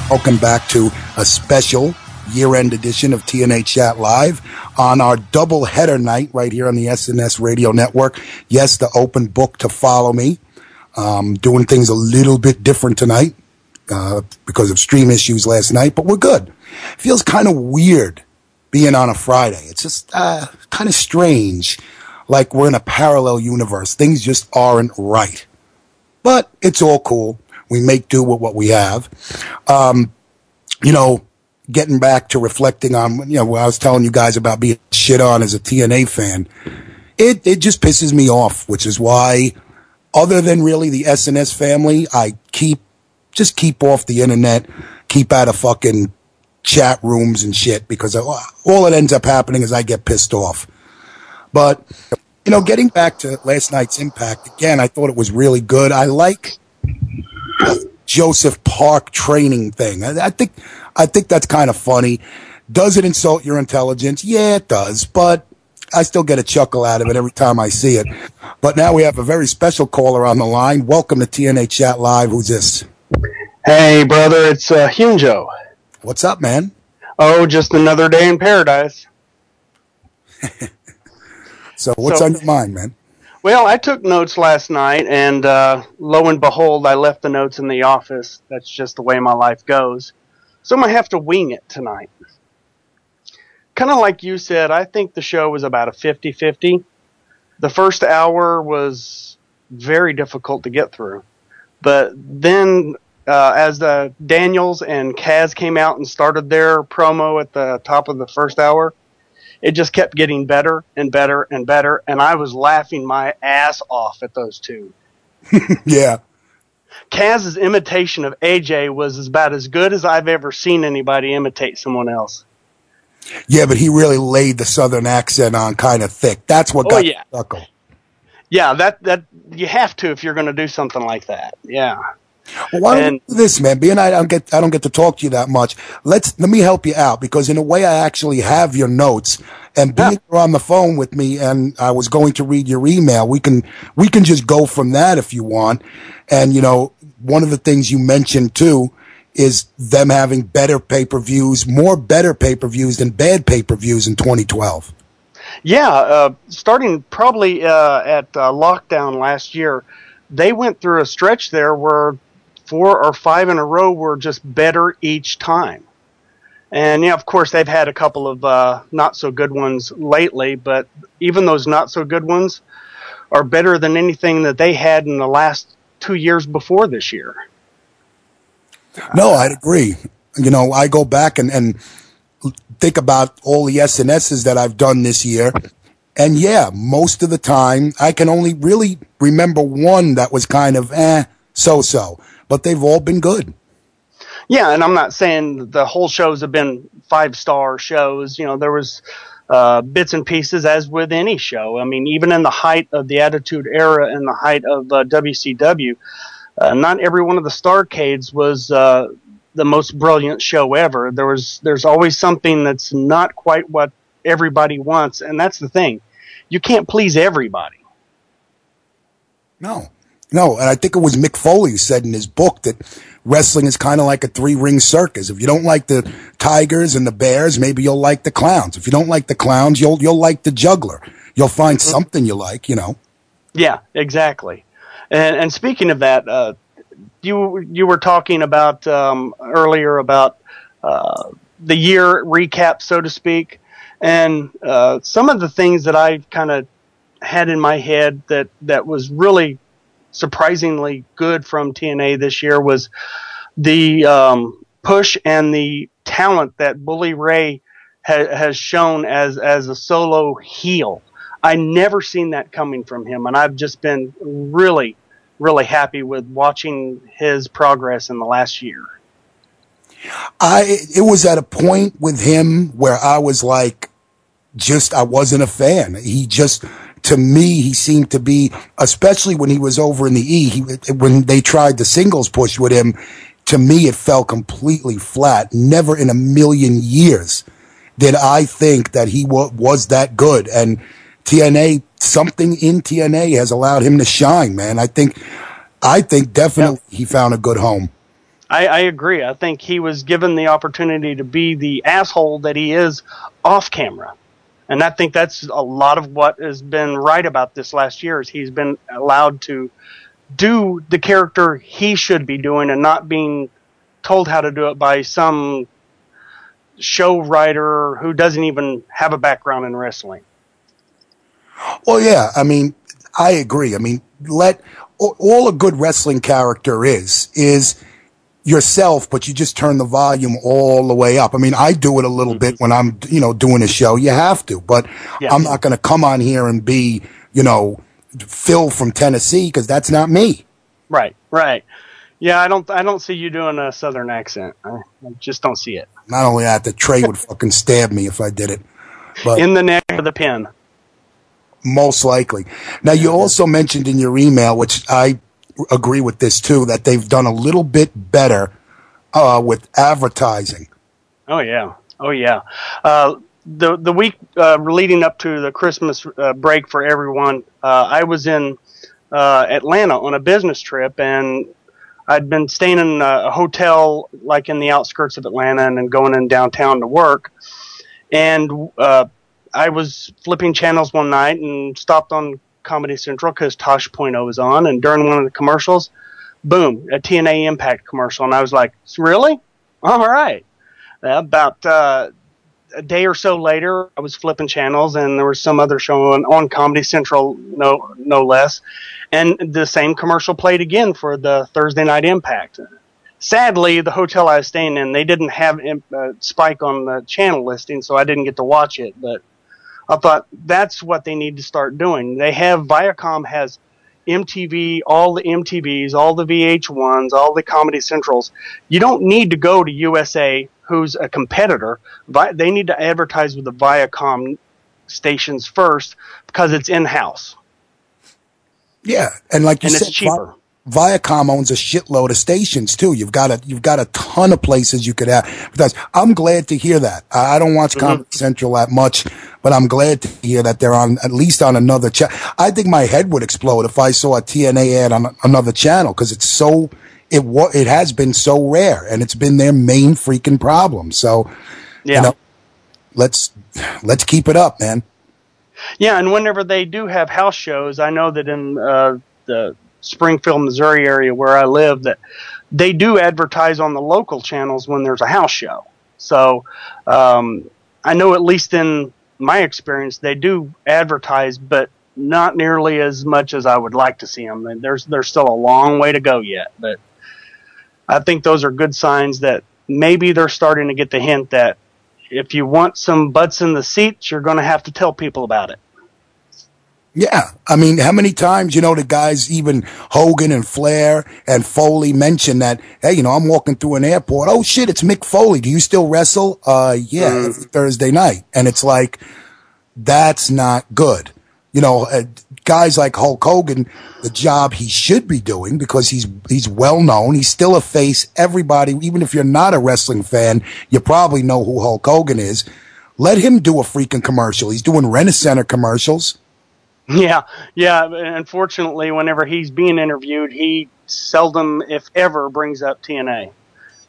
Welcome back to a special year-end edition of TNA Chat Live on our double header night right here on the SNS Radio Network. Yes, the open book to follow me. Um, doing things a little bit different tonight uh, because of stream issues last night, but we're good. Feels kind of weird being on a Friday. It's just uh, kind of strange, like we're in a parallel universe. Things just aren't right, but it's all cool. We make do with what we have. Um, you know, getting back to reflecting on, you know, what I was telling you guys about being shit on as a TNA fan, it, it just pisses me off, which is why, other than really the SNS family, I keep, just keep off the internet, keep out of fucking chat rooms and shit, because all that ends up happening is I get pissed off. But, you know, getting back to last night's impact, again, I thought it was really good. I like Joseph Park training thing. I, I think, I think that's kind of funny. Does it insult your intelligence? Yeah, it does, but I still get a chuckle out of it every time I see it. But now we have a very special caller on the line. Welcome to TNA Chat Live. Who's this? Hey, brother, it's uh, Hunjo. What's up, man? Oh, just another day in paradise. so, what's So- on your mind, man? Well, I took notes last night, and uh, lo and behold, I left the notes in the office. That's just the way my life goes. So I'm going to have to wing it tonight. Kind of like you said, I think the show was about a 50 50. The first hour was very difficult to get through. But then, uh, as the Daniels and Kaz came out and started their promo at the top of the first hour, it just kept getting better and better and better. And I was laughing my ass off at those two. yeah. Kaz's imitation of AJ was about as good as I've ever seen anybody imitate someone else. Yeah, but he really laid the southern accent on kind of thick. That's what Oh, got yeah. Yeah, that that you have to if you're going to do something like that. Yeah. Well, why don't And- do this, man? Being I don't get I don't get to talk to you that much. Let's let me help you out because in a way I actually have your notes and being you're on the phone with me and I was going to read your email. We can we can just go from that if you want. And you know, one of the things you mentioned too is them having better pay per views, more better pay per views than bad pay per views in 2012. Yeah, uh, starting probably uh, at uh, lockdown last year, they went through a stretch there where four or five in a row were just better each time. And yeah, of course, they've had a couple of uh, not so good ones lately, but even those not so good ones are better than anything that they had in the last two years before this year. No, I'd agree. You know, I go back and, and think about all the SNSs that I've done this year. And yeah, most of the time I can only really remember one that was kind of eh, so so, but they've all been good. Yeah, and I'm not saying the whole shows have been five star shows. You know, there was uh, bits and pieces as with any show. I mean, even in the height of the Attitude Era and the height of uh, WCW, uh, not every one of the Starcades was uh, the most brilliant show ever. There was there's always something that's not quite what everybody wants, and that's the thing. You can't please everybody. No, no. And I think it was Mick Foley said in his book that wrestling is kind of like a three ring circus. If you don't like the tigers and the bears, maybe you'll like the clowns. If you don't like the clowns, you'll, you'll like the juggler. You'll find something you like, you know. Yeah, exactly. And and speaking of that, uh, you you were talking about um, earlier about uh, the year recap, so to speak, and uh, some of the things that I kind of had in my head that that was really surprisingly good from TNA this year was the um, push and the talent that Bully Ray ha- has shown as as a solo heel. I never seen that coming from him, and I've just been really, really happy with watching his progress in the last year. I it was at a point with him where I was like, just I wasn't a fan. He just to me he seemed to be, especially when he was over in the E. He, when they tried the singles push with him, to me it fell completely flat. Never in a million years did I think that he wa- was that good. And TNA, something in TNA has allowed him to shine. Man, I think, I think definitely he found a good home. I, I agree. I think he was given the opportunity to be the asshole that he is off camera. And I think that's a lot of what has been right about this last year is he's been allowed to do the character he should be doing and not being told how to do it by some show writer who doesn't even have a background in wrestling. Well, yeah. I mean, I agree. I mean, let all- all a good wrestling character is is yourself, but you just turn the volume all the way up. I mean, I do it a little bit mm-hmm. when I'm, you know, doing a show. You have to, but Yeah. I'm not going to come on here and be, you know, Phil from Tennessee because that's not me. Right, right. Yeah, I don't I don't see you doing a southern accent. I, I just don't see it. Not only that, the Trey would fucking stab me if I did it. But In the neck of the pin. most likely. Now, you also mentioned in your email, which I agree with this too, that they've done a little bit better uh, with advertising. Oh yeah, oh yeah. Uh, the the week uh, leading up to the Christmas uh, break for everyone, uh, I was in uh, Atlanta on a business trip, and I'd been staying in a hotel like in the outskirts of Atlanta, and then going in downtown to work. And I was flipping channels one night and stopped on Comedy Central because Tosh Point oh was on, and during one of the commercials, boom, a TNA Impact commercial, and I was like, really? All right. About uh, a day or so later, I was flipping channels, and there was some other show on, on Comedy Central, no no less, and the same commercial played again for the Thursday Night Impact. Sadly, the hotel I was staying in, they didn't have uh, Spike on the channel listing, so I didn't get to watch it. But I thought that's what they need to start doing. They have Viacom has MTV, all the MTVs, all the VH1s, all the Comedy Centrals. You don't need to go to USA, who's a competitor. Vi- They need to advertise with the Viacom stations first because it's in house. Yeah, and like you And said, it's cheaper. Vi- Viacom owns a shitload of stations too. You've got a you've got a ton of places you could have. That's, I'm glad to hear that. I I don't watch Mm-hmm. Comedy Central that much, but I'm glad to hear that they're on at least on another channel. I think my head would explode if I saw a TNA ad on another channel because it's so it wa- it has been so rare and it's been their main freaking problem. So, Yeah. you know, let's let's keep it up, man. Yeah, and whenever they do have house shows, I know that in uh, the Springfield, Missouri area where I live, that they do advertise on the local channels when there's a house show. So um, I know at least in my experience, they do advertise, but not nearly as much as I would like to see them. There's there's still a long way to go yet, but I think those are good signs that maybe they're starting to get the hint that if you want some butts in the seats, you're going to have to tell people about it. Yeah. I mean, how many times, you know, the guys, even Hogan and Flair and Foley mentioned that, hey, you know, I'm walking through an airport. Oh shit, it's Mick Foley. Do you still wrestle? Uh, yeah, Mm. Thursday night. And it's like, that's not good. You know, uh, guys like Hulk Hogan, the job he should be doing because he's, he's well known. He's still a face. Everybody, even if you're not a wrestling fan, you probably know who Hulk Hogan is. Let him do a freaking commercial. He's doing Rent-A-Center commercials. Yeah, yeah. Unfortunately, whenever he's being interviewed, he seldom, if ever, brings up TNA.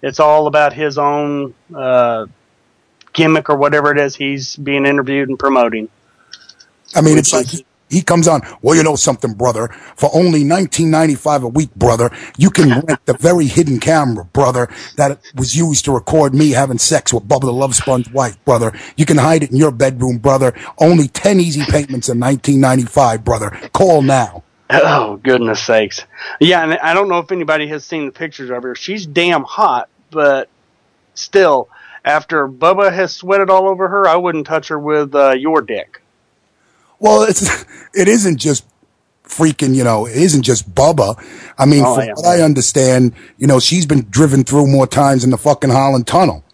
It's all about his own uh, gimmick or whatever it is he's being interviewed and promoting. I mean, it's like he, he comes on. Well, you know something, brother. For only nineteen ninety five a week, brother, you can rent the very hidden camera, brother, that was used to record me having sex with Bubba the Love Sponge wife, brother. You can hide it in your bedroom, brother. Only ten easy payments in nineteen ninety five, brother. Call now. Oh goodness sakes! Yeah, and I don't know if anybody has seen the pictures of her. She's damn hot, but still, after Bubba has sweated all over her, I wouldn't touch her with uh, your dick. Well, it's it isn't just freaking, you know, it isn't just Bubba. I mean, Oh, from yeah. what I understand, you know, she's been driven through more times in the fucking Holland Tunnel.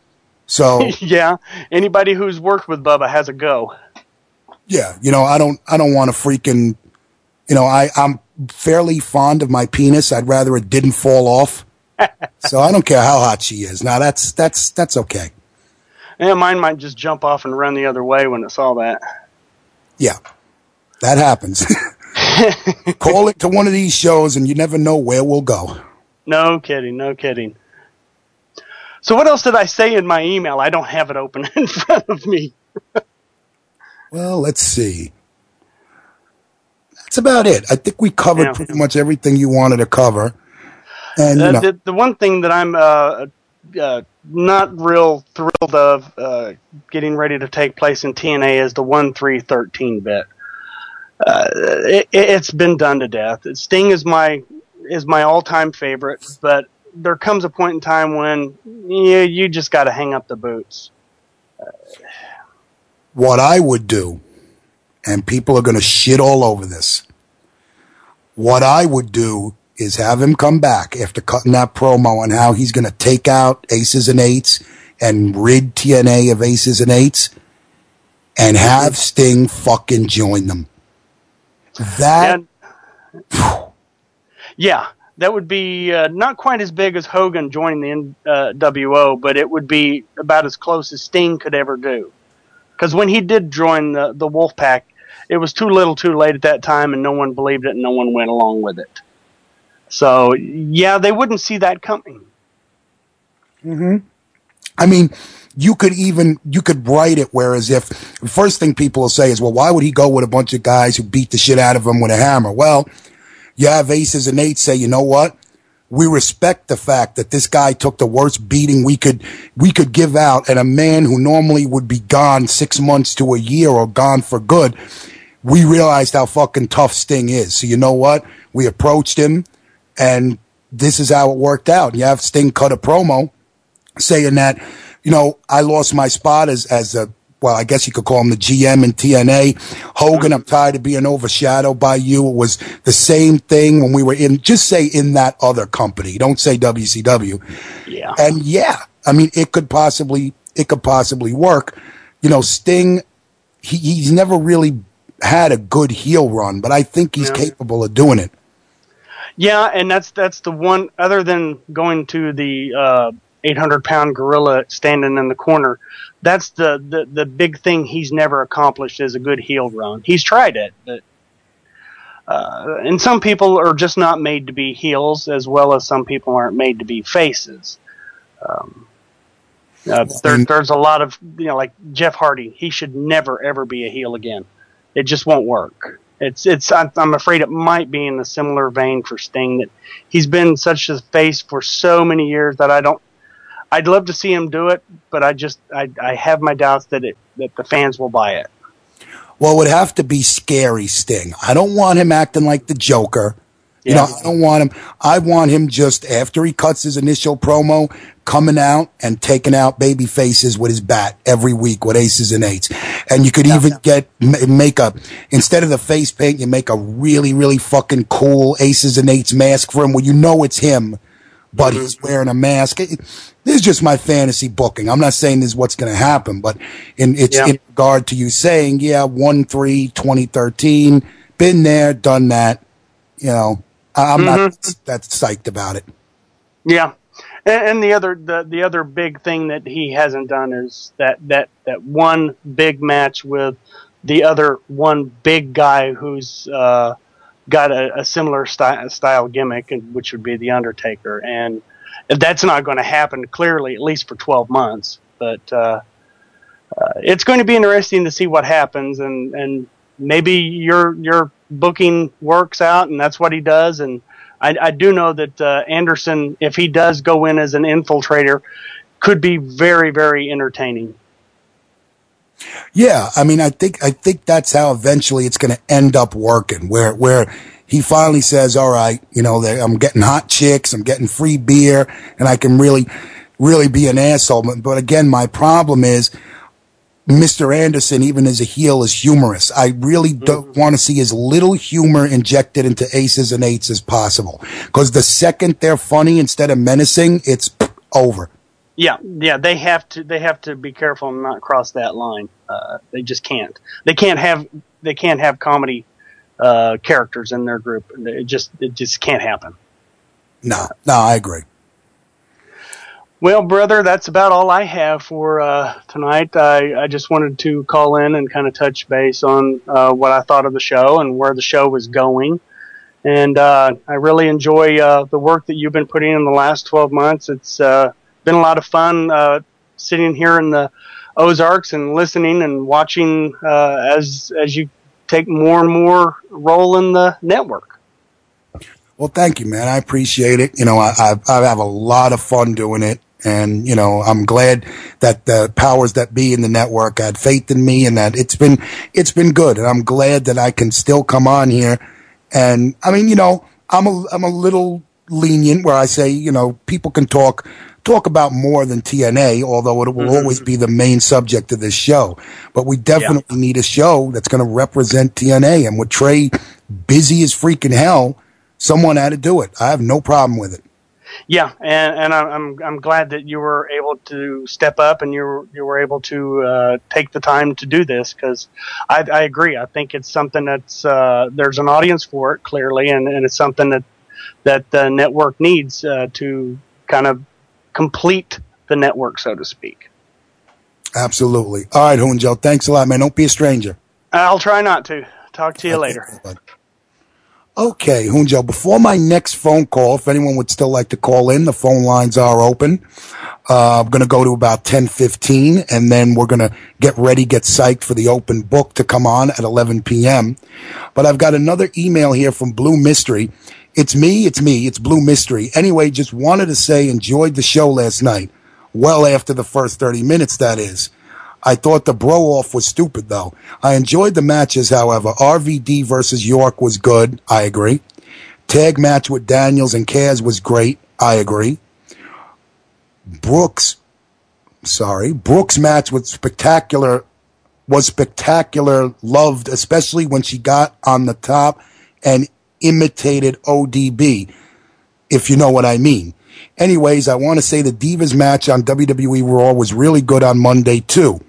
So yeah, anybody who's worked with Bubba has a go. yeah, you know, I don't, I don't want to freaking, you know, I, I'm fairly fond of my penis. I'd rather it didn't fall off. so I don't care how hot she is. Now that's, that's, that's okay. Yeah, mine might just jump off and run the other way when it saw that. Yeah, that happens. Call it to one of these shows and you never know where we'll go. No kidding, no kidding. So what else did I say in my email? I don't have it open in front of me. Well, let's see. That's about it. I think we covered Yeah. pretty much everything you wanted to cover. And you Uh, know, the, the one thing that I'm uh, uh, not real thrilled of uh, getting ready to take place in TNA is the one three thirteen bit. Uh, it, it's been done to death. Sting is my is my all time favorite, but there comes a point in time when you you just got to hang up the boots. what I would do, and people are going to shit all over this. What I would do is have him come back after cutting that promo on how he's going to take out aces and eights and rid TNA of aces and eights and have Sting fucking join them. That, Yeah, that would be uh, not quite as big as Hogan joining the NWO, but it would be about as close as Sting could ever do. Because when he did join the the Wolfpac, it was too little, too late at that time, and no one believed it, and no one went along with it. So yeah, they wouldn't see that coming. hmm I mean, you could even you could write it whereas if the first thing people will say is, well, why would he go with a bunch of guys who beat the shit out of him with a hammer? Well, you have aces and eights say, you know what? We respect the fact that this guy took the worst beating we could we could give out, and a man who normally would be gone six months to a year or gone for good. We realized how fucking tough Sting is. So you know what? We approached him, and this is how it worked out. You have Sting cut a promo saying that, you know, I lost my spot as, as a, well, I guess you could call him the GM in TNA. Hogan, I'm tired of being overshadowed by you. It was the same thing when we were in, just say in that other company. Don't say WCW. Yeah. And yeah, I mean, it could possibly, it could possibly work. You know, Sting, he, he's never really had a good heel run, but I think he's Yeah. capable of doing it. Yeah, and that's that's the one. Other than going to the uh, 800 pound gorilla standing in the corner, that's the, the the big thing he's never accomplished is a good heel run. He's tried it, but uh, and some people are just not made to be heels, as well as some people aren't made to be faces. Um, uh, there, there's a lot of you know, like Jeff Hardy. He should never ever be a heel again. It just won't work. It's it's. I'm I'm afraid it might be in a similar vein for Sting that he's been such a face for so many years that I don't. I'd love to see him do it, but I just I I have my doubts that it that the fans will buy it. Well, it would have to be scary Sting. I don't want him acting like the Joker. You know, I don't want him. I want him just after he cuts his initial promo, coming out and taking out baby faces with his bat every week with aces and eights. And you could even get make a instead of the face paint, you make a really really fucking cool aces and eights mask for him, where you know it's him, but he's wearing a mask. It- this is just my fantasy booking. I'm not saying this is what's going to happen, but in it's Yeah. in regard to you saying, yeah, 1 3 2013, been there, done that. You know, I'm not that psyched about it. Yeah, and, and the other the the other big thing that he hasn't done is that that that one big match with the other one big guy who's uh, got a, a similar style, gimmick, which would be the Undertaker, and that's not going to happen clearly, at least for twelve months. But uh, uh, it's going to be interesting to see what happens, and and maybe your your booking works out, and that's what he does, and. I, I do know that uh, Anderson, if he does go in as an infiltrator, could be very, very entertaining. Yeah, I mean, I think I think that's how eventually it's going to end up working. Where where he finally says, "All right, you know, I'm getting hot chicks, I'm getting free beer, and I can really, really be an asshole." But, but again, my problem is. Mr. Anderson, even as a heel, is humorous. I really don't mm-hmm. want to see as little humor injected into aces and eights as possible. Because the second they're funny instead of menacing, it's over. Yeah, yeah, they have to they have to be careful and not cross that line. Uh, they just can't. They can't have they can't have comedy uh, characters in their group. It just it just can't happen. No, no, I agree. Well, brother, that's about all I have for uh, tonight. I, I just wanted to call in and kind of touch base on uh, what I thought of the show and where the show was going. And uh, I really enjoy uh, the work that you've been putting in the last 12 months. It's uh, been a lot of fun uh, sitting here in the Ozarks and listening and watching uh, as as you take more and more role in the network. Well, thank you, man. I appreciate it. You know, I, I, I have a lot of fun doing it. And, you know, I'm glad that the powers that be in the network had faith in me and that it's been, it's been good. And I'm glad that I can still come on here. And I mean, you know, I'm a, I'm a little lenient where I say, you know, people can talk, talk about more than TNA, although it will Mm-hmm. always be the main subject of this show. But we definitely need a show that's going to represent TNA. And with Trey busy as freaking hell, someone had to do it. I have no problem with it. Yeah, and and I'm I'm- I'm glad that you were able to step up and you were you were able to uh, take the time to do this because I, I agree. I think it's something that's uh, there's an audience for it clearly, and, and it's something that that the network needs uh, to kind of complete the network, so to speak. Absolutely. All right, Hunjo. Thanks a lot, man. Don't be a stranger. I'll try not to. Talk to you later. Okay, Hunjo, before my next phone call, if anyone would still like to call in, the phone lines are open. Uh, I'm going to go to about 10:15 and then we're going to get ready, get psyched for the open book to come on at 11 p.m. But I've got another email here from Blue Mystery. It's me, it's me, it's Blue Mystery. Anyway, just wanted to say enjoyed the show last night. Well after the first 30 minutes, that is. I thought the bro off was stupid though. I enjoyed the matches, however. RVD versus York was good. I agree. Tag match with Daniels and Kaz was great. I agree. Brooks, sorry, Brooks match was spectacular, was spectacular, loved, especially when she got on the top and imitated ODB, if you know what I mean. Anyways, I want to say the Divas match on WWE Raw was really good on Monday too.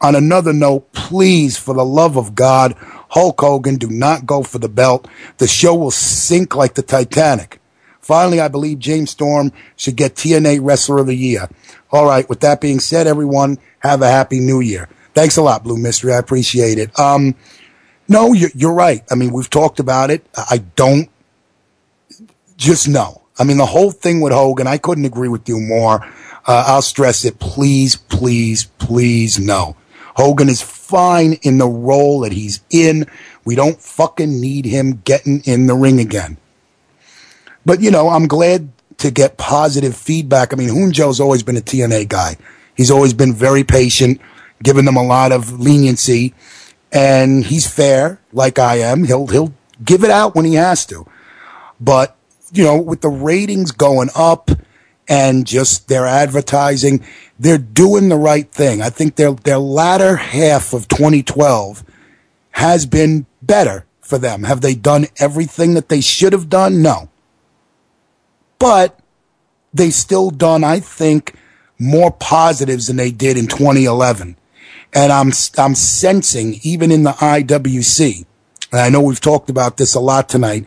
On another note, please, for the love of God, Hulk Hogan, do not go for the belt. The show will sink like the Titanic. Finally, I believe James Storm should get TNA Wrestler of the Year. All right. With that being said, everyone, have a happy new year. Thanks a lot, Blue Mystery. I appreciate it. Um, no, you're, you're right. I mean, we've talked about it. I don't just no. I mean, the whole thing with Hogan, I couldn't agree with you more. Uh, I'll stress it. Please, please, please, no. Hogan is fine in the role that he's in. We don't fucking need him getting in the ring again. But, you know, I'm glad to get positive feedback. I mean, Hunjo's always been a TNA guy. He's always been very patient, giving them a lot of leniency, and he's fair, like I am. He'll, he'll give it out when he has to. But, you know, with the ratings going up and just their advertising, they're doing the right thing. I think their, their latter half of 2012 has been better for them. Have they done everything that they should have done? No. But they still done, I think, more positives than they did in 2011. And I'm, I'm sensing, even in the IWC, and I know we've talked about this a lot tonight,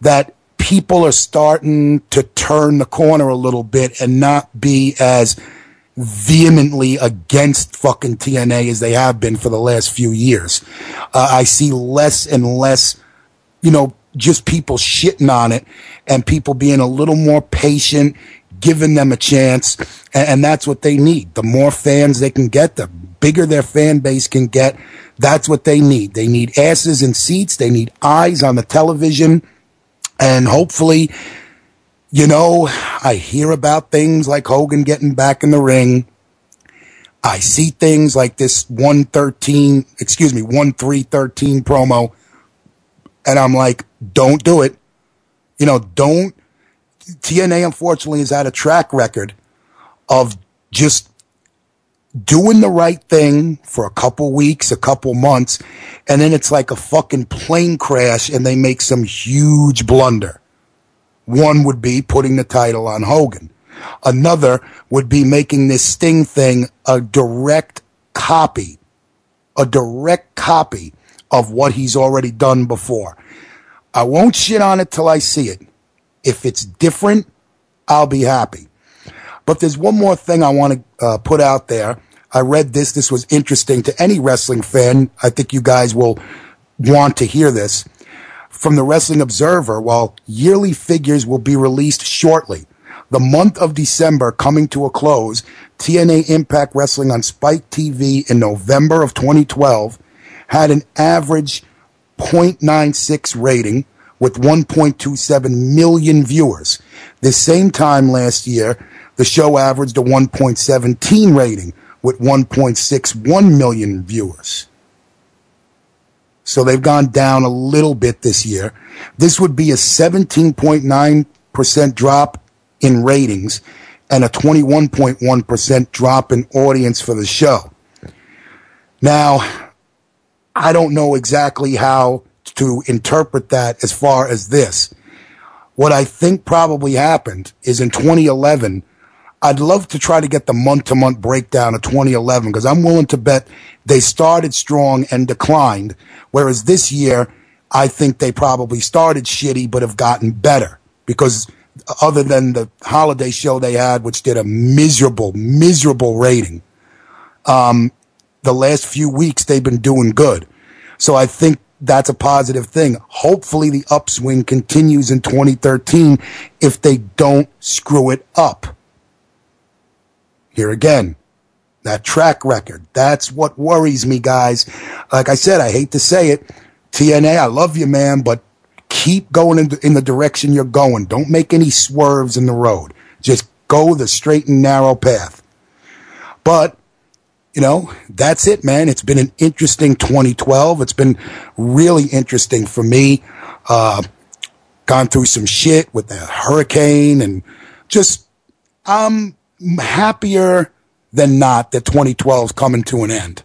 that people are starting to turn the corner a little bit and not be as vehemently against fucking TNA as they have been for the last few years. Uh, I see less and less, you know, just people shitting on it and people being a little more patient, giving them a chance. And, and that's what they need. The more fans they can get, the bigger their fan base can get. That's what they need. They need asses in seats. They need eyes on the television. And hopefully, you know, I hear about things like Hogan getting back in the ring. I see things like this 113, excuse me, 1313 promo. And I'm like, don't do it. You know, don't. TNA unfortunately has had a track record of just doing the right thing for a couple weeks, a couple months, and then it's like a fucking plane crash and they make some huge blunder. One would be putting the title on Hogan. Another would be making this Sting thing a direct copy, a direct copy of what he's already done before. I won't shit on it till I see it. If it's different, I'll be happy. But there's one more thing I want to uh, put out there. I read this. This was interesting to any wrestling fan. I think you guys will want to hear this. From the Wrestling Observer, while yearly figures will be released shortly, the month of December coming to a close, TNA Impact Wrestling on Spike TV in November of 2012 had an average 0.96 rating with 1.27 million viewers. This same time last year, the show averaged a 1.17 rating with 1.61 million viewers. So they've gone down a little bit this year. This would be a 17.9% drop in ratings and a 21.1% drop in audience for the show. Now, I don't know exactly how to interpret that as far as this. What I think probably happened is in 2011, I'd love to try to get the month to month breakdown of 2011 because I'm willing to bet they started strong and declined. Whereas this year, I think they probably started shitty but have gotten better because other than the holiday show they had, which did a miserable, miserable rating, um, the last few weeks they've been doing good. So I think that's a positive thing. Hopefully the upswing continues in 2013 if they don't screw it up. Here again, that track record. That's what worries me, guys. Like I said, I hate to say it. TNA, I love you, man, but keep going in the, in the direction you're going. Don't make any swerves in the road. Just go the straight and narrow path. But, you know, that's it, man. It's been an interesting 2012. It's been really interesting for me. Uh, gone through some shit with the hurricane and just, I'm happier than not that 2012 is coming to an end.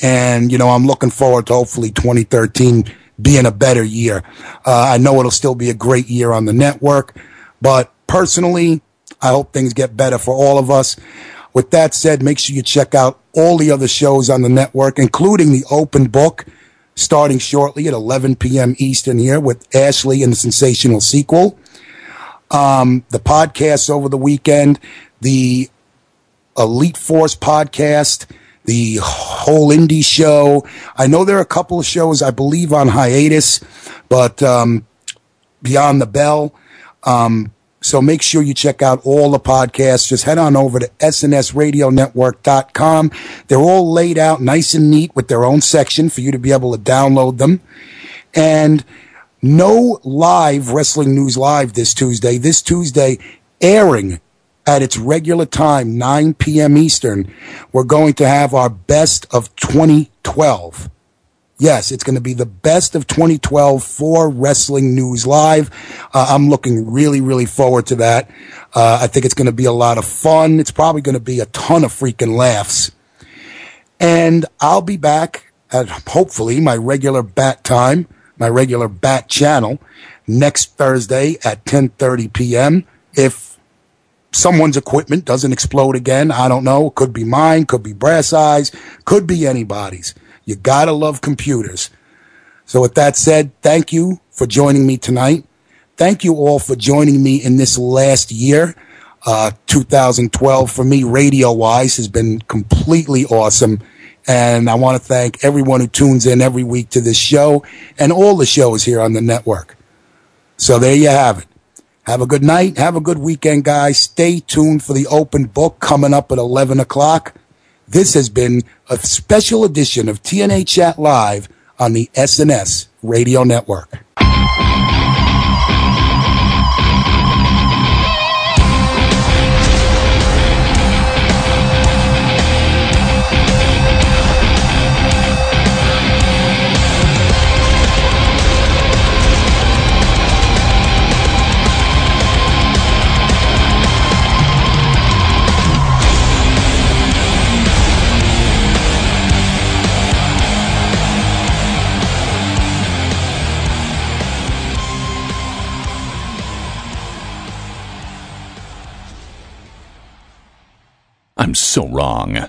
And, you know, I'm looking forward to hopefully 2013 being a better year. Uh, I know it'll still be a great year on the network, but personally, I hope things get better for all of us. With that said, make sure you check out all the other shows on the network, including the open book, starting shortly at 11 p.m. Eastern here with Ashley and the sensational sequel. Um, the podcasts over the weekend, the Elite Force podcast, the whole indie show. I know there are a couple of shows I believe on hiatus, but um, Beyond the Bell. Um, so make sure you check out all the podcasts. Just head on over to snsradionetwork.com. They're all laid out nice and neat with their own section for you to be able to download them. And no live wrestling news live this Tuesday. This Tuesday airing at its regular time, 9 p.m. Eastern, we're going to have our best of 2012. Yes, it's going to be the best of 2012 for Wrestling News Live. Uh, I'm looking really, really forward to that. Uh, I think it's going to be a lot of fun. It's probably going to be a ton of freaking laughs. And I'll be back at hopefully my regular bat time, my regular bat channel next Thursday at 10:30 p.m. If someone's equipment doesn't explode again. I don't know. Could be mine, could be Brass Eyes, could be anybody's. You gotta love computers. So with that said, thank you for joining me tonight. Thank you all for joining me in this last year. Uh, 2012 for me, radio wise, has been completely awesome. And I want to thank everyone who tunes in every week to this show and all the shows here on the network. So there you have it. Have a good night. Have a good weekend, guys. Stay tuned for the open book coming up at 11 o'clock. This has been a special edition of TNA Chat Live on the SNS Radio Network. I'm so wrong.